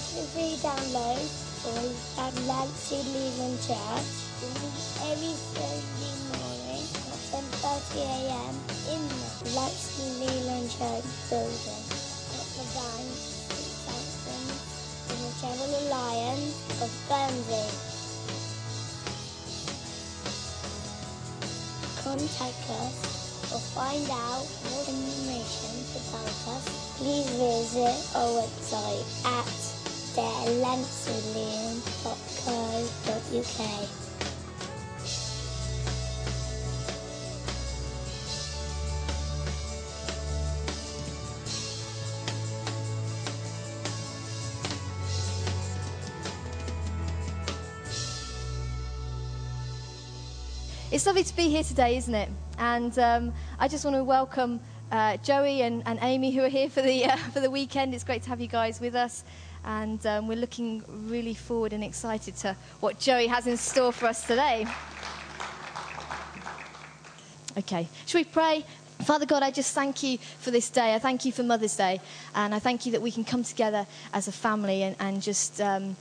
free download from Delancey Elim Church. We meet every Thursday morning at 10.30am in the Delancey Elim Church building. At the St. Sampson's, in the Channel Islands of Guernsey. Contact us or find out more information about us, please visit our website at delanceyelim.co.uk. It's lovely to be here today, isn't it? And um, I just want to welcome uh, Joey and, and, Amy who are here for the, uh, for the weekend. It's great to have you guys with us. And um, we're looking really forward and excited to what Joey has in store for us today. Okay, shall we pray? Father God, I just thank you for this day. I thank you for Mother's Day. And I thank you that we can come together as a family and, and just. Um,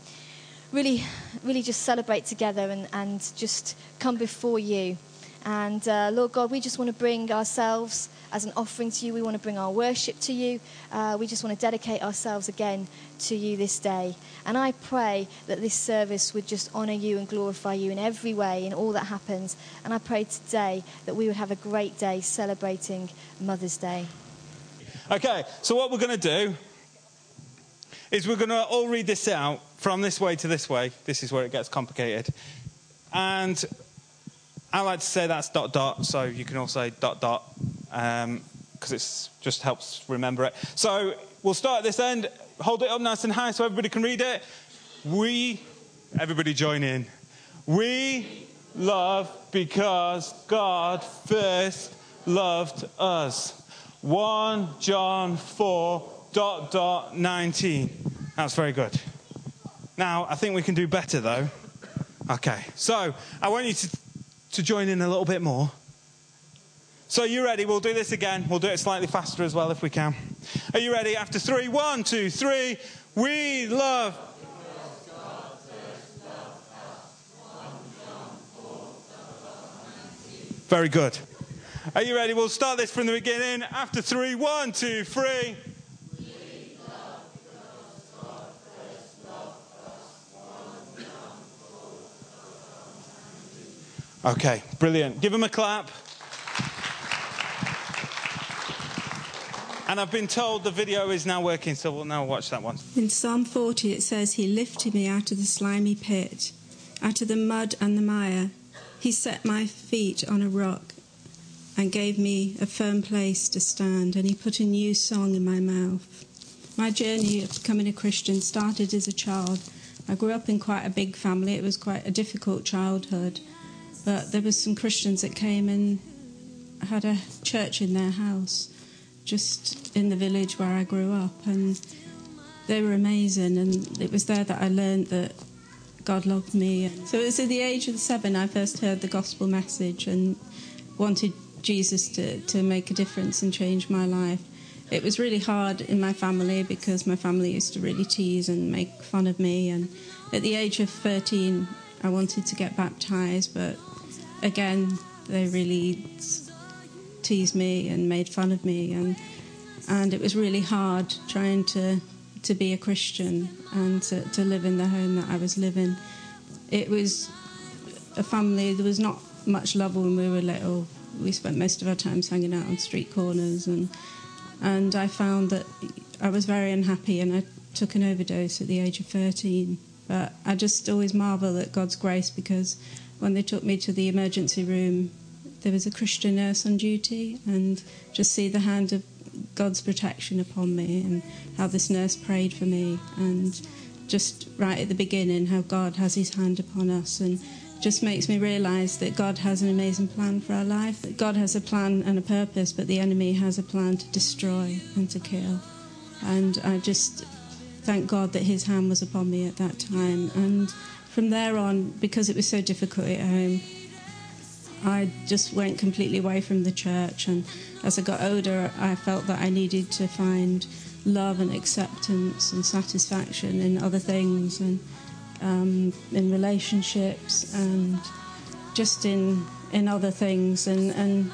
really, really just celebrate together and, and just come before you. And uh, Lord God, we just want to bring ourselves as an offering to you. We want to bring our worship to you. Uh, we just want to dedicate ourselves again to you this day. And I pray that this service would just honor you and glorify you in every way, in all that happens. And I pray today that we would have a great day celebrating Mother's Day. Okay, so what we're going to do is we're going to all read this out from this way to this way. This is where it gets complicated. And I like to say that's dot dot, so you can all say dot dot, because um, it just helps remember it. So we'll start at this end, hold it up nice and high so everybody can read it. We, everybody join in. We love because God first loved us. 1 John 4 dot dot 19. That's very good. Now, I think we can do better though. Okay, so I want you to, to join in a little bit more. So, you ready? We'll do this again. We'll do it slightly faster as well if we can. Are you ready? After three, one, two, three. We love. Very good. Are you ready? We'll start this from the beginning. After three, one, two, three. Okay, brilliant. Give him a clap. And I've been told the video is now working, so we'll now watch that one. In Psalm 40, it says, He lifted me out of the slimy pit, out of the mud and the mire. He set my feet on a rock and gave me a firm place to stand, and He put a new song in my mouth. My journey of becoming a Christian started as a child. I grew up in quite a big family. It was quite a difficult childhood. But there was some Christians that came and had a church in their house, just in the village where I grew up, and they were amazing. And it was there that I learned that God loved me. So it was at the age of seven I first heard the gospel message and wanted Jesus to, to make a difference and change my life. It was really hard in my family because my family used to really tease and make fun of me. And at the age of 13, I wanted to get baptized, but again, they really teased me and made fun of me, and and it was really hard trying to to be a Christian and to, to live in the home that I was living. It was a family. There was not much love when we were little. We spent most of our times hanging out on street corners, and and I found that I was very unhappy, and I took an overdose at the age of thirteen. But I just always marvel at God's grace because when they took me to the emergency room, there was a Christian nurse on duty, and just see the hand of God's protection upon me, and how this nurse prayed for me, and just right at the beginning, how God has His hand upon us, and just makes me realise that God has an amazing plan for our life. God has a plan and a purpose, but the enemy has a plan to destroy and to kill. And I just thank God that His hand was upon me at that time, and from there on, because it was so difficult at home, I just went completely away from the church. And as I got older, I felt that I needed to find love and acceptance and satisfaction in other things and um, in relationships and just in in other things and and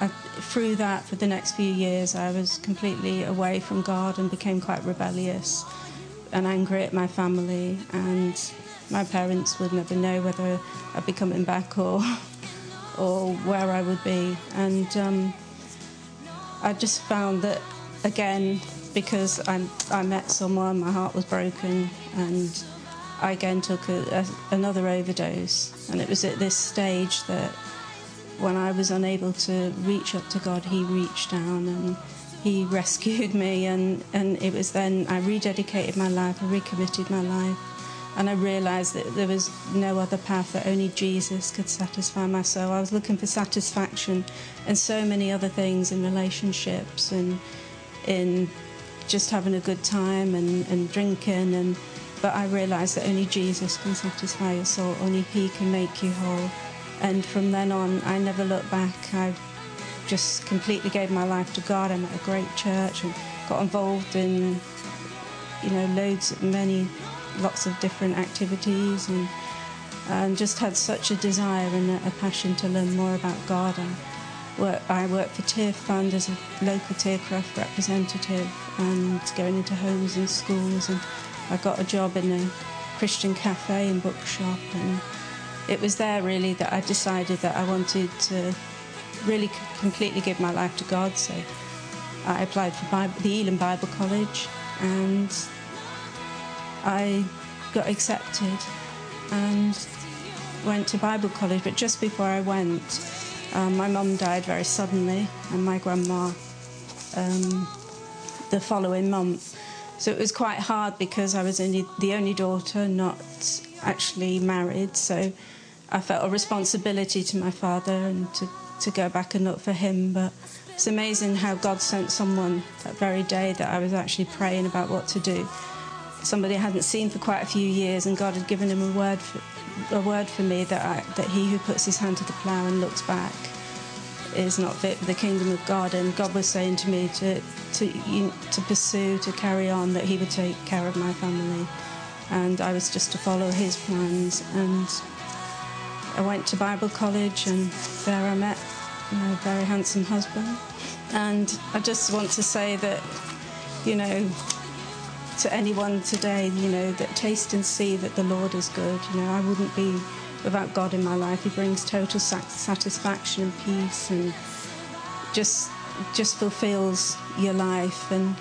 I, through that for the next few years I was completely away from God and became quite rebellious and angry at my family and my parents would never know whether I'd be coming back or or where I would be. And um, I just found that again because I, I met someone my heart was broken and I again took a, a, another overdose. And it was at this stage that when I was unable to reach up to God he reached down and he rescued me. And, and it was then I rededicated my life I recommitted my life and I realized that there was no other path that only Jesus could satisfy my soul. I was looking for satisfaction in so many other things in relationships and in just having a good time and, and drinking and but I realized that only Jesus can satisfy your soul, only he can make you whole. And from then on I never looked back. I just completely gave my life to God. I met a great church and got involved in you know loads many lots of different activities and, and just had such a desire and a, a passion to learn more about God. I work, I work for Tearfund as a local Tearcraft representative and going into homes and schools and I got a job in a Christian cafe and bookshop and it was there really that I decided that I wanted to really completely give my life to God so I applied for Bible, the Elim Bible College and I got accepted and went to Bible college. But just before I went, um, my mum died very suddenly, and my grandma um, the following month. So it was quite hard because I was only the only daughter, not actually married. So I felt a responsibility to my father and to, to go back and look for him. But it's amazing how God sent someone that very day that I was actually praying about what to do somebody I hadn't seen for quite a few years, and God had given him a word for, a word for me that I, that he who puts his hand to the plough and looks back is not fit for the kingdom of God. And God was saying to me to to you, to pursue, to carry on, that He would take care of my family, and I was just to follow His plans. And I went to Bible college, and there I met my very handsome husband. And I just want to say that, you know, to anyone today, you know, that taste and see that the Lord is good. You know, I wouldn't be without God in my life. He brings total satisfaction and peace, and just just fulfills your life. And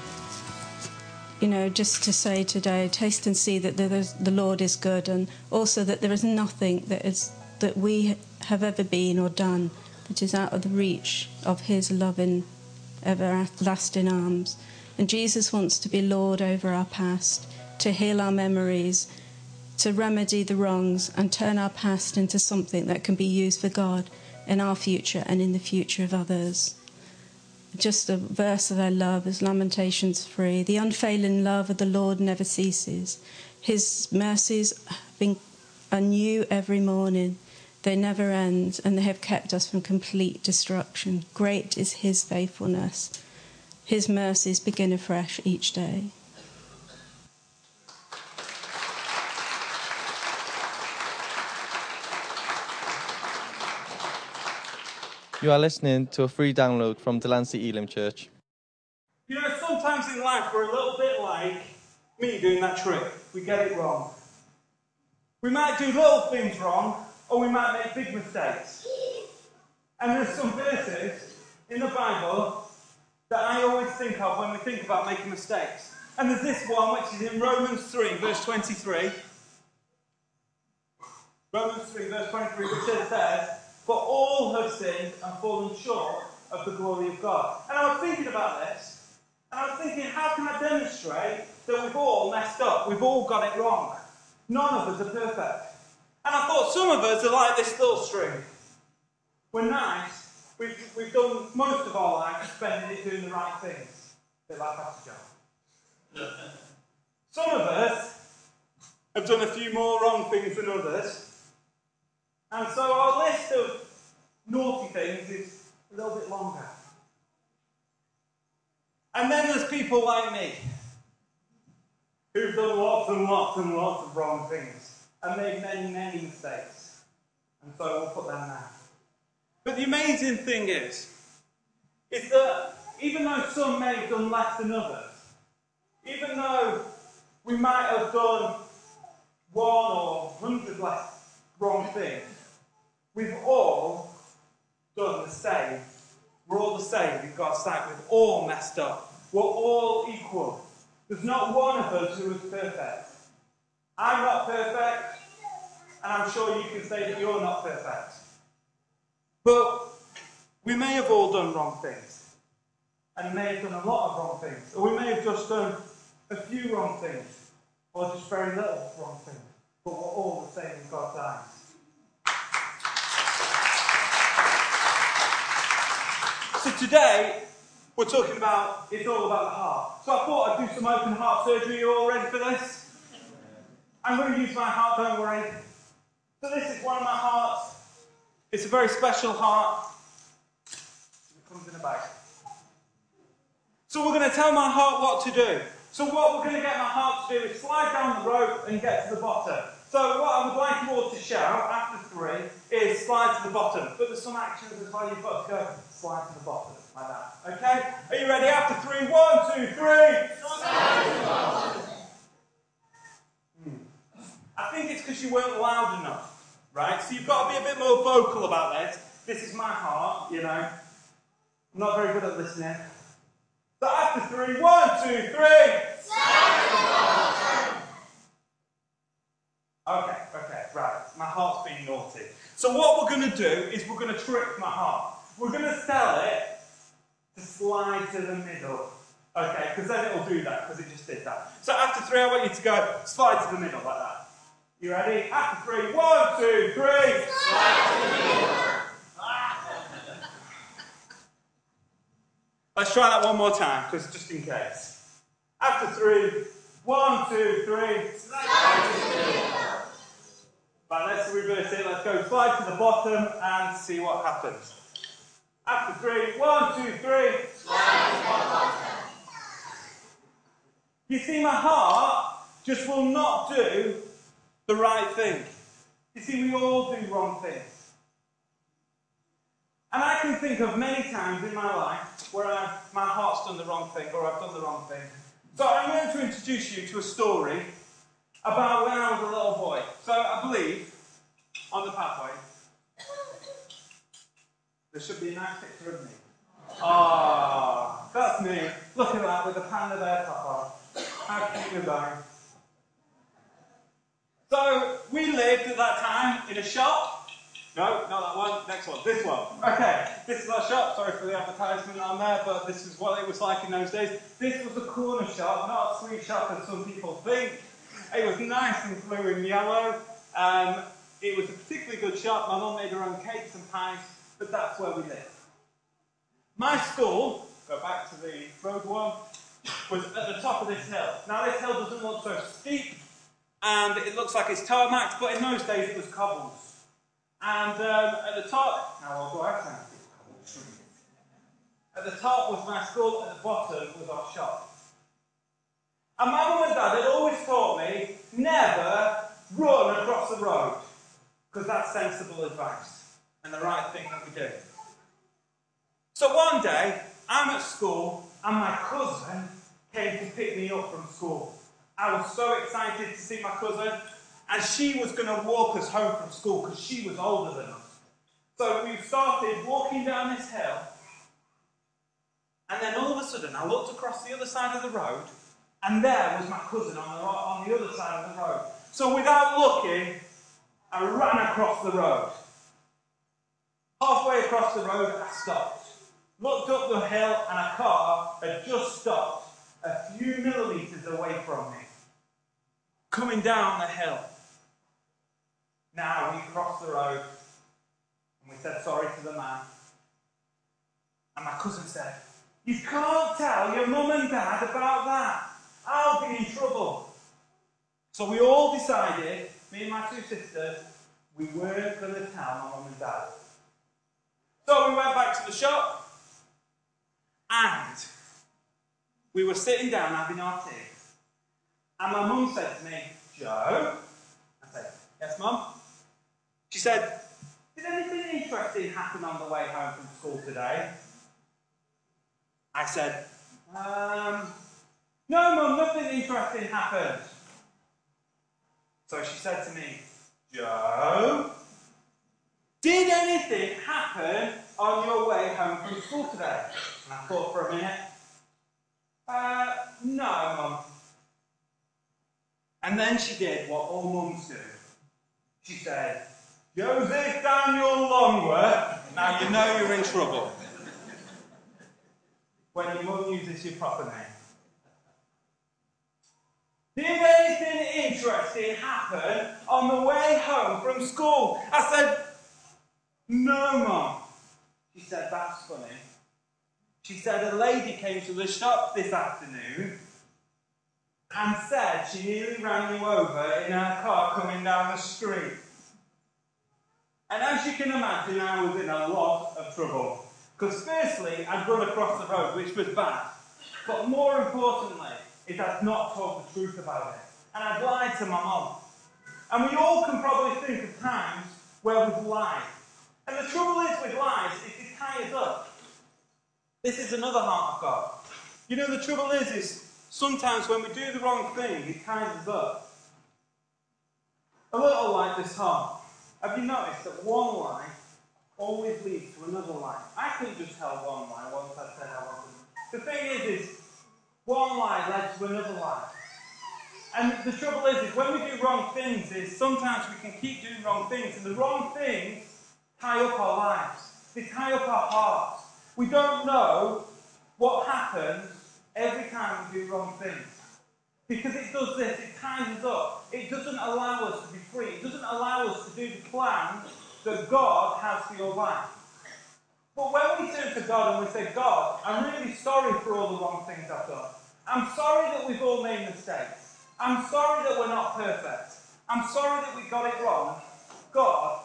you know, just to say today, taste and see that the Lord is good, and also that there is nothing that is that we have ever been or done that is out of the reach of His loving, everlasting arms. And Jesus wants to be Lord over our past, to heal our memories, to remedy the wrongs, and turn our past into something that can be used for God in our future and in the future of others. Just a verse that I love is Lamentations 3. The unfailing love of the Lord never ceases. His mercies are new every morning. They never end, and they have kept us from complete destruction. Great is his faithfulness. His mercies begin afresh each day. You are listening to a free download from Delancey Elim Church. You know, sometimes in life we're a little bit like me doing that trick. We get it wrong. We might do little things wrong, or we might make big mistakes. And there's some verses in the Bible that I always think of when we think about making mistakes. And there's this one, which is in Romans 3, verse 23. Romans 3, verse 23, which says, For all have sinned and fallen short of the glory of God. And I was thinking about this, and I was thinking, how can I demonstrate that we've all messed up? We've all got it wrong. None of us are perfect. And I thought some of us are like this little string. We're nice, We've, we've done most of our life spending it doing the right things. A bit like Pastor John. Some of us have done a few more wrong things than others. And so our list of naughty things is a little bit longer. And then there's people like me who've done lots and lots and lots of wrong things and made many, many mistakes. And so we'll put them down. But the amazing thing is, is that even though some may have done less than others, even though we might have done one or hundred less wrong things, we've all done the same. We're all the same in God's sight. We've all messed up. We're all equal. There's not one of us who is perfect. I'm not perfect, and I'm sure you can say that you're not perfect. But we may have all done wrong things, and we may have done a lot of wrong things, or we may have just done a few wrong things, or just very little wrong things, but we're all the same in God's eyes. So today, we're talking about, it's all about the heart. So I thought I'd do some open heart surgery. You all ready for this? I'm going to use my heart, don't worry. So this is one of my hearts. It's a very special heart. It comes in a bag. So we're going to tell my heart what to do. So what we're going to get my heart to do is slide down the rope and get to the bottom. So what I would like you all to shout after three is slide to the bottom. But there's some actions as well you've got to go slide to the bottom like that. Okay? Are you ready? After three, one, two, three. Slide to the bottom. I think it's because you weren't loud enough, right? So you've got to be a bit more vocal about this. This is my heart, you know. I'm not very good at listening. So after three, one, two, three. Okay, okay, right. My heart's being naughty. So what we're going to do is we're going to trick my heart. We're going to tell it to slide to the middle. Okay, because then it'll do that, because it just did that. So after three, I want you to go slide to the middle like that. You ready? After three, one, two, three. Let's try that one more time, because just in case. After three, one, two, three. Right, let's reverse it. Let's go slide to the bottom and see what happens. After three, one, two, three. You see, my heart just will not do the right thing. You see, we all do wrong things. And I can think of many times in my life where I've, my heart's done the wrong thing or I've done the wrong thing. So I'm going to introduce you to a story about when I was a little boy. So I believe on the pathway there should be a nice picture of me. Ah, oh, that's me. Look at that with the panda bear top on. How cute is that? So we lived at that time in a shop. No, not that one. Next one. This one. Okay, this is our shop. Sorry for the advertisement on there, but this is what it was like in those days. This was a corner shop, not a sweet shop as some people think. It was nice and blue and yellow. Um, it was a particularly good shop. My mum made her own cakes and pies, but that's where we lived. My school, go back to the road one, was at the top of this hill. Now, this hill doesn't look so steep, and it looks like it's tarmacked, but in those days it was cobbles. And um, at the top, now I'll go outside. At the top was my school, at the bottom was our shop. And my mum and dad had always taught me never run across the road, because that's sensible advice and the right thing that we do. So one day, I'm at school, and my cousin came to pick me up from school. I was so excited to see my cousin, and she was going to walk us home from school because she was older than us. So we started walking down this hill, and then all of a sudden I looked across the other side of the road, and there was my cousin on the, on the other side of the road. So without looking, I ran across the road. Halfway across the road, I stopped, looked up the hill, and a car had just stopped a few millimetres away from me, coming down the hill. Now we crossed the road, and we said sorry to the man. And my cousin said, You can't tell your mum and dad about that. I'll be in trouble. So we all decided, me and my two sisters, we weren't going to tell my mum and dad. So we went back to the shop, and we were sitting down having our tea, and my mum said to me, Joe, I said, Yes, mum. She said, Did anything interesting happen on the way home from school today? I said, Um, no, mum, nothing interesting happened. So she said to me, Joe, did anything happen on your way home from school today? And I thought for a minute, uh, no, mum. And then she did what all mums do. She said, Joseph Daniel Longworth, now you know you're in trouble. When your mum uses your proper name. Did anything interesting happen on the way home from school? I said, No, Mum. She said, That's funny. She said, A lady came to the shop this afternoon and said she nearly ran you over in her car coming down the street. And as you can imagine, I was in a lot of trouble. Because firstly, I'd run across the road, which was bad. But more importantly, is I'd not told the truth about it. And I'd lied to my mum. And we all can probably think of times where we've lied. And the trouble is with lies, is it ties up. This is another heart of God. You know, the trouble is, is sometimes when we do the wrong thing, it ties us up. A little like this heart. Have you noticed that one lie always leads to another lie? I couldn't just tell one lie once I said I wasn't. The thing is, is one lie led to another lie. And the trouble is, is when we do wrong things, is sometimes we can keep doing wrong things, and the wrong things tie up our lives. They tie up our hearts. We don't know what happens every time we do wrong things. Because it does this, it ties us up. It doesn't allow us to be free. It doesn't allow us to do the plan that God has for your life. But when we turn to God and we say, God, I'm really sorry for all the wrong things I've done. I'm sorry that we've all made mistakes. I'm sorry that we're not perfect. I'm sorry that we got it wrong. God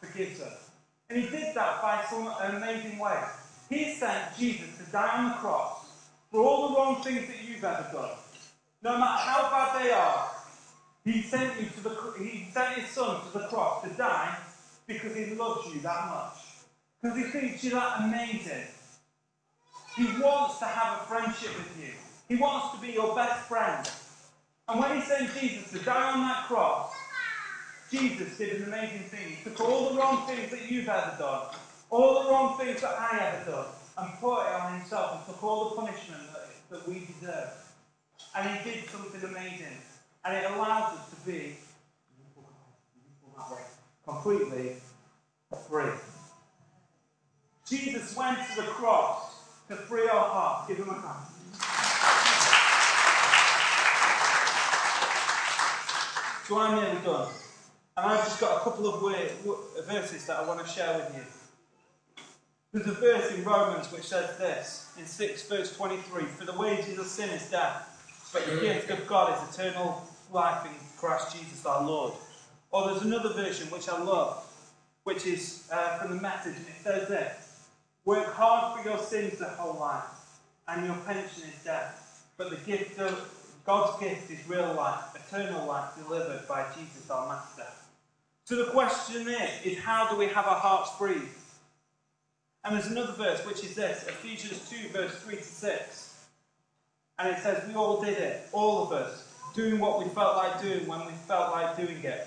forgives us. And He did that by some amazing ways. He sent Jesus to die on the cross for all the wrong things that you've ever done. No matter how bad they are, He sent you to the He sent His Son to the cross to die because He loves you that much. Because He thinks you're that amazing. He wants to have a friendship with you. He wants to be your best friend. And when he sent Jesus to die on that cross, Jesus did an amazing thing. He took all the wrong things that you've ever done, all the wrong things that I ever done, and put it on himself and took all the punishment that, that we deserve. And he did something amazing. And it allows us to be completely free. Jesus went to the cross to free our hearts. Give him a hand. So I'm nearly done. And I've just got a couple of verses that I want to share with you. There's a verse in Romans which says this, in 6 verse 23, For the wages of sin is death, but the gift of God is eternal life in Christ Jesus our Lord. Or there's another version which I love, which is uh, from the message, and it says this, Work hard for your sins the whole life, and your pension is death. But the gift of God's gift is real life, eternal life delivered by Jesus our Master. So the question is, is how do we have our hearts free? And there's another verse which is this, Ephesians 2, verse 3 to 6. And it says, We all did it, all of us, doing what we felt like doing when we felt like doing it.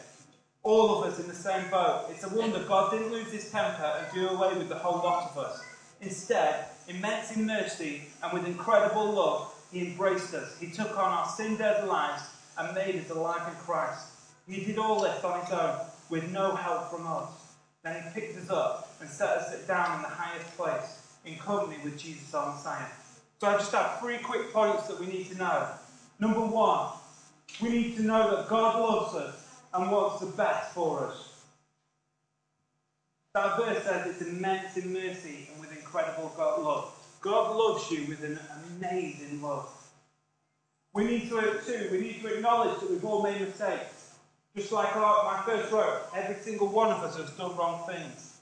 All of us in the same boat. It's a wonder God didn't lose his temper and do away with the whole lot of us. Instead, immense in mercy and with incredible love, he embraced us. He took on our sin dead lives and made us alive in Christ. He did all this on his own with no help from us. Then he picked us up and set us down in the highest place in company with Jesus our Messiah. So I just have three quick points that we need to know. Number one, we need to know that God loves us and wants the best for us. That verse says it's immense in mercy and with incredible God love. God loves you with an amazing love. We need to, too, we need to acknowledge that we've all made mistakes. Just like my first wrote, every single one of us has done wrong things.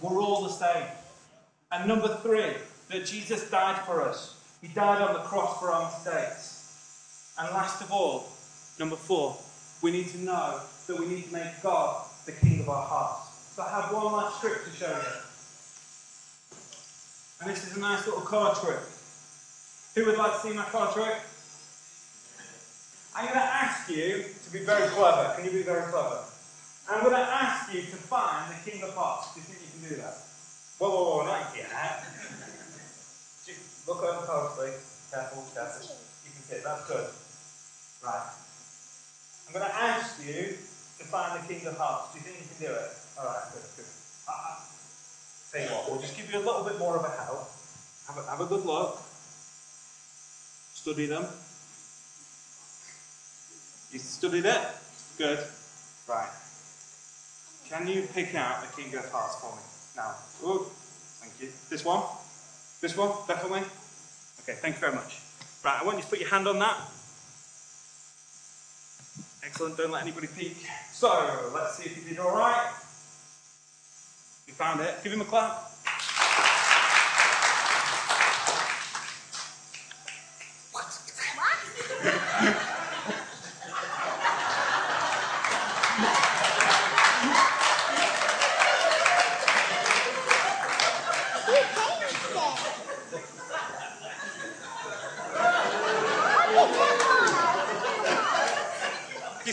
We're all the same. And number three, that Jesus died for us. He died on the cross for our mistakes. And last of all, number four, we need to know that we need to make God the king of our hearts. So I have one last trick to show you. And this is a nice little card trick. Who would like to see my card trick? I'm going to ask you to be very clever. Can you be very clever? I'm going to ask you to find the king of hearts. Do you think you can do that? Whoa, whoa, whoa, not yet. Look at them closely. Careful, careful. You can see it. That's good. Right. I'm going to ask you to find the king of hearts. Do you think you can do it? All right, good, good. Uh, tell you what, we'll just give you a little bit more of a help. Have a, have a good look. Study them. You studied it? Good. Right. Can you pick out the king of hearts for me? Now. Ooh, thank you. This one? This one? Definitely? Okay, thank you very much. Right, I want you to put your hand on that. Excellent, don't let anybody peek. So, let's see if you did alright. You found it. Give him a clap.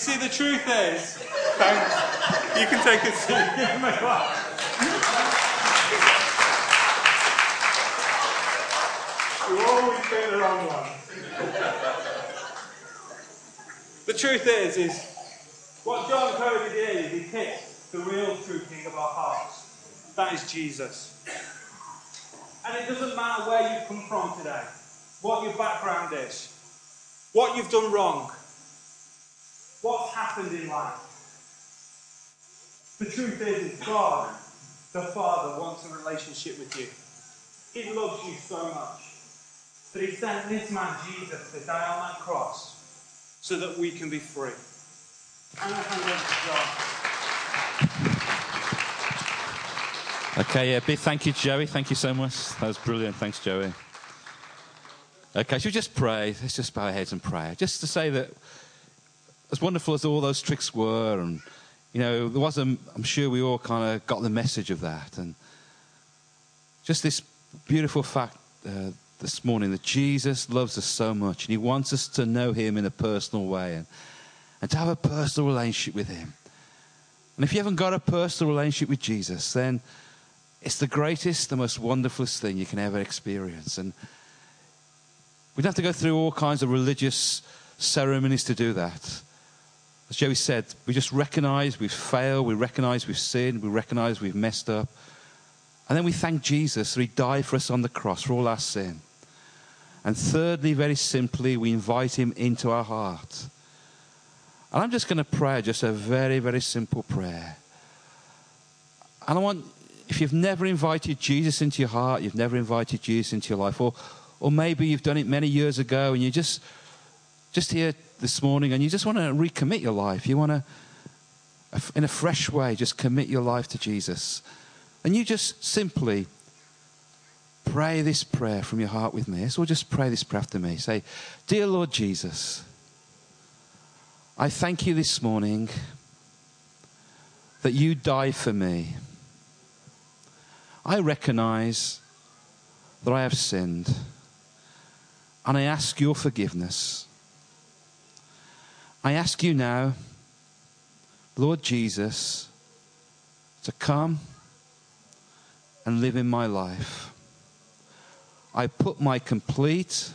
See, the truth is, thanks. You can take a seat. You always pick the wrong one. the truth is, is what John Cody did is he picked the real true king of our hearts. That is Jesus. And it doesn't matter where you've come from today, what your background is, what you've done wrong, what's happened in life. The truth is, God, the Father, wants a relationship with you. He loves you so much that He sent this man, Jesus, to die on that cross so that we can be free. To hand over to John. Okay, yeah, big thank you, Joey. Thank you so much. That was brilliant. Thanks, Joey. Okay, should we just pray? Let's just bow our heads and pray. Just to say that as wonderful as all those tricks were, and, you know, there was, a, I'm sure we all kind of got the message of that. And just this beautiful fact uh, this morning that Jesus loves us so much and he wants us to know him in a personal way and, and to have a personal relationship with him. And if you haven't got a personal relationship with Jesus, then it's the greatest, the most wonderfulest thing you can ever experience. And we don't have to go through all kinds of religious ceremonies to do that. As Joey said, we just recognize we've failed, we recognize we've sinned, we recognize we've messed up. And then we thank Jesus that He died for us on the cross for all our sin. And thirdly, very simply, we invite Him into our heart. And I'm just going to pray just a very, very simple prayer. And I want, if you've never invited Jesus into your heart, you've never invited Jesus into your life, or, or maybe you've done it many years ago and you just, just here this morning and you just want to recommit your life. You want to, in a fresh way, just commit your life to Jesus. And you just simply pray this prayer from your heart with me. So just pray this prayer after me. Say, Dear Lord Jesus, I thank you this morning that you died for me. I recognize that I have sinned and I ask your forgiveness. I ask you now, Lord Jesus, to come and live in my life. I put my complete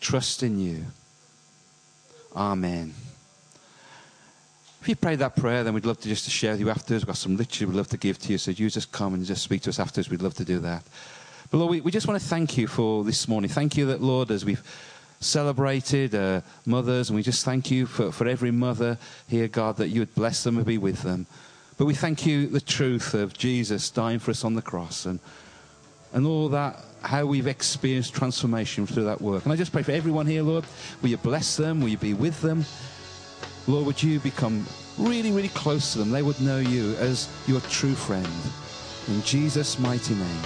trust in you. Amen. If you prayed that prayer, then we'd love to just to share with you afterwards. We've got some literature we'd love to give to you. So you just come and just speak to us afterwards. We'd love to do that. But Lord, we, we just want to thank you for this morning. Thank you that, Lord, as we've celebrated uh, mothers, and we just thank you for, for every mother here, God, that you would bless them and be with them. But we thank you the truth of Jesus dying for us on the cross and, and all that, how we've experienced transformation through that work. And I just pray for everyone here, Lord, will you bless them? Will you be with them? Lord, would you become really, really close to them? They would know you as your true friend. In Jesus' mighty name,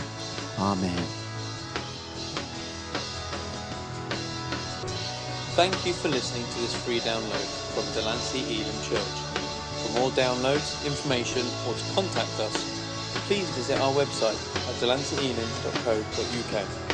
Amen. Thank you for listening to this free download from Delancey Elim Church. For more downloads, information, or to contact us, please visit our website at delanceyelim.co.uk.